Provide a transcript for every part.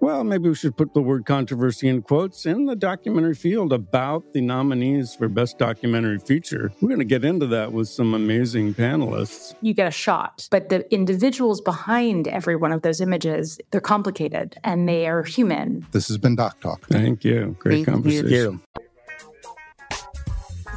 Well, maybe we should put the word controversy in quotes in the documentary field about the nominees for Best Documentary Feature. We're going to get into that with some amazing panelists. You get a shot, but the individuals behind every one of those images, they're complicated and they are human. This has been Doc Talk. Thank you. Great Thank conversation. you.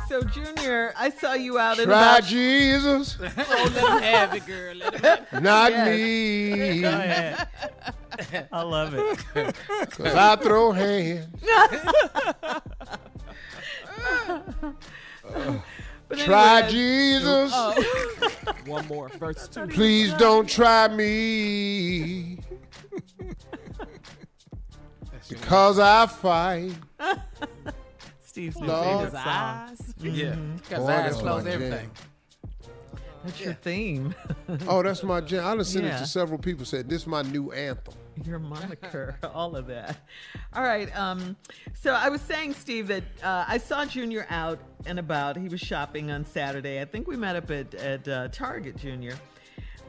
So, Junior, I saw you out and Try about. Jesus. oh, let him have it, girl. Let him have it. Not Yes. me. Go ahead. I love it. Cause I throw hands. But Try anyway, Jesus. Oh. One more, verse two. Please don't try me. Because I fight. Steve's new Lord. favorite His song. eyes. Yeah. Mm-hmm. Got his Boy, eyes that's closed, my jam. everything. That's your theme. Oh, that's my jam. I done sent it to several people. Said this is my new anthem. Your moniker, all of that. All right. Um, so I was saying, Steve, that uh, I saw Junior out and about. He was shopping on Saturday. I think we met up at at uh, Target, Junior.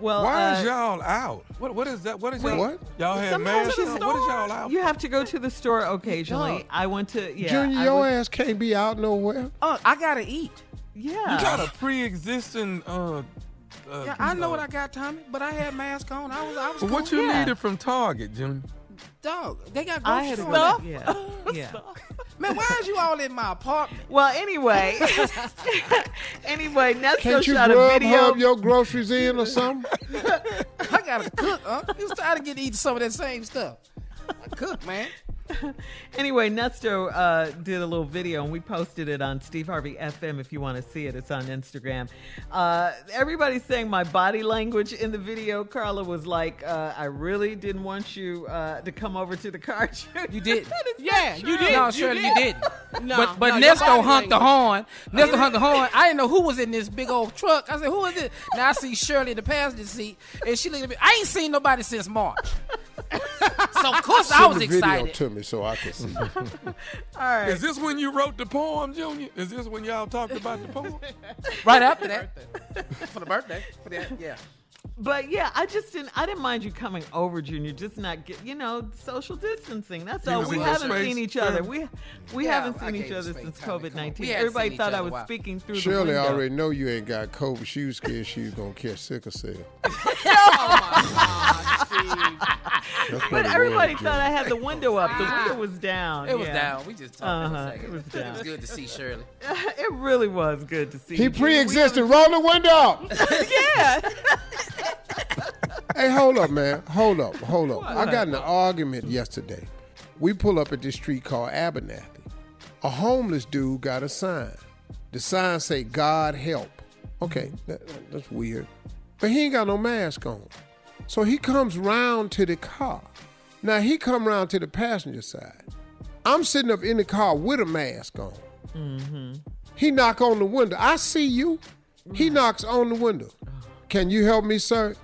Well, Why uh, is y'all out? What what is that? What is y'all? What? Y'all have sometimes masks the on? What is y'all out? You have to go to the store occasionally. Dog. I went to yeah. Junior, I your was- ass can't be out nowhere. Oh, I gotta eat. Yeah. You got a pre-existing. Uh, uh, Yeah, I know uh, what I got, Tommy, but I had mask on. I was, I was. But what you Yeah. needed from Target, Junior? Dog, they got I grocery had to store. go. Yeah. Yeah. Man, why is you all in my apartment? Well, anyway, anyway, Nesto Can't you shot a grub video. hub your groceries in or something? I gotta cook, huh? You started to get eat some of that same stuff. I cook, man. Anyway, Nesto uh, did a little video and we posted it on Steve Harvey FM if you want to see it. It's on Instagram. Uh, everybody's saying my body language in the video. Carla was like, uh, I really didn't want you uh, to come over to the car. You did. Yeah, you true. did. No, Shirley, you did. No, but but no, your Nesto honked the horn. Nesto honked the horn. I didn't know who was in this big old truck. I said, who is it? Now I see Shirley in the passenger seat, and she looked at me. I ain't seen nobody since March. So of course I Send was the video excited. to me so I can see. All right. Is this when you wrote the poem, Junior? Is this when y'all talked about the poem? Right after that, for the birthday, for that, yeah. But yeah, I just didn't. I didn't mind you coming over, Junior. Just not get, you know, social distancing. That's You all. We haven't space, seen each other. We we Yeah, haven't seen each other since COVID nineteen. Everybody thought I was while. speaking through the Shirley window. already know you ain't got COVID. She was scared she was gonna catch sickle cell. That's But everybody thought I had the window up. The window was down. It was yeah. down. We just talked Uh-huh. a second. It was It was good to see Shirley. it really was good to see. He you. pre-existed. Roll the window up. yeah. Hey, hold up, man. Hold up, hold up. I got in an argument yesterday. We pull up at this street called Abernathy. A homeless dude got a sign. The sign say "God help." Okay, that, that's weird. But he ain't got no mask on. So he comes round to the car. Now he come round to the passenger side. I'm sitting up in the car with a mask on. Mm-hmm. He knock on the window. I see you. He mm. knocks on the window. Oh. Can you help me, sir?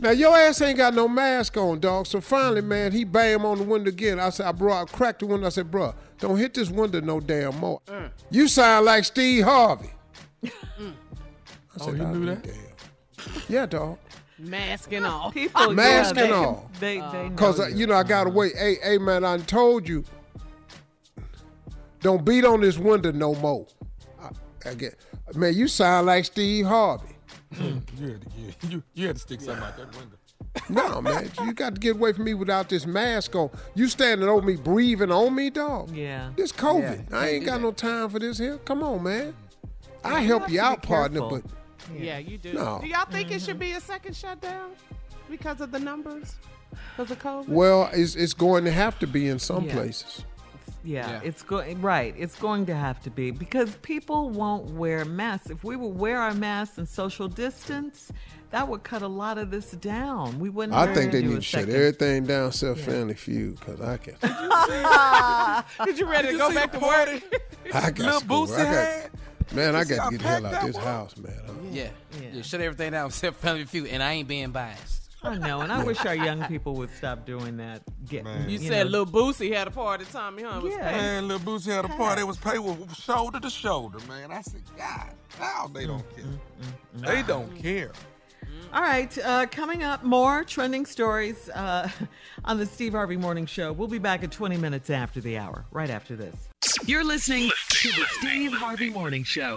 Now your ass ain't got no mask on, dog. So finally, mm. man, he bam on the window again. I said, bro, I cracked the window. I said, bro, don't hit this window no damn more. Mm. You sound like Steve Harvey. I Oh, said, you "I'll knew that? damn. Yeah, dog. Mask and all. People, Mask yeah, and they, all. They, they know Cause uh, you. you know I gotta wait. Hey, hey, man, I told you. Don't beat on this window no more. I, I get, man, you sound like Steve Harvey. you, had to, get- you, you had to stick something out that window. No, man, you got to get away from me without this mask on. You standing over me, breathing on me, dog. Yeah. This COVID. Yeah, I ain't got that. no time for this here. Come on, man. I help have you out, partner, careful. but Yeah, you do. No. Do y'all think it should mm-hmm. be a second shutdown because of the numbers? Because of COVID? well, it's it's going to have to be in some Yeah. places. Yeah, Yeah. it's going right. It's going to have to be because people won't wear masks. If we would wear our masks and social distance, that would cut a lot of this down. We wouldn't. I think they need to shut everything down except Family Feud, cause I can. Did you ready to go back to party? work? I got Lil to go. Boosie I got, had? Man, I got to get the hell out that this was? house, man. I'm- Yeah. Yeah. yeah. Shut everything down except Family Feud, and I ain't being biased. I know, and I wish our young people would stop doing that. Get Man. You, you said know, Lil Boosie had a party. Tommy Hunt was Yeah. paying. Man, Lil Boosie had a party. It was paid with shoulder to shoulder, man. I said, God, now they don't mm-hmm. care. Mm-hmm. They don't care. All right, uh, coming up, more trending stories uh, on the Steve Harvey Morning Show. We'll be back at 20 minutes after the hour, right after this. You're listening to the Steve Harvey Morning Show.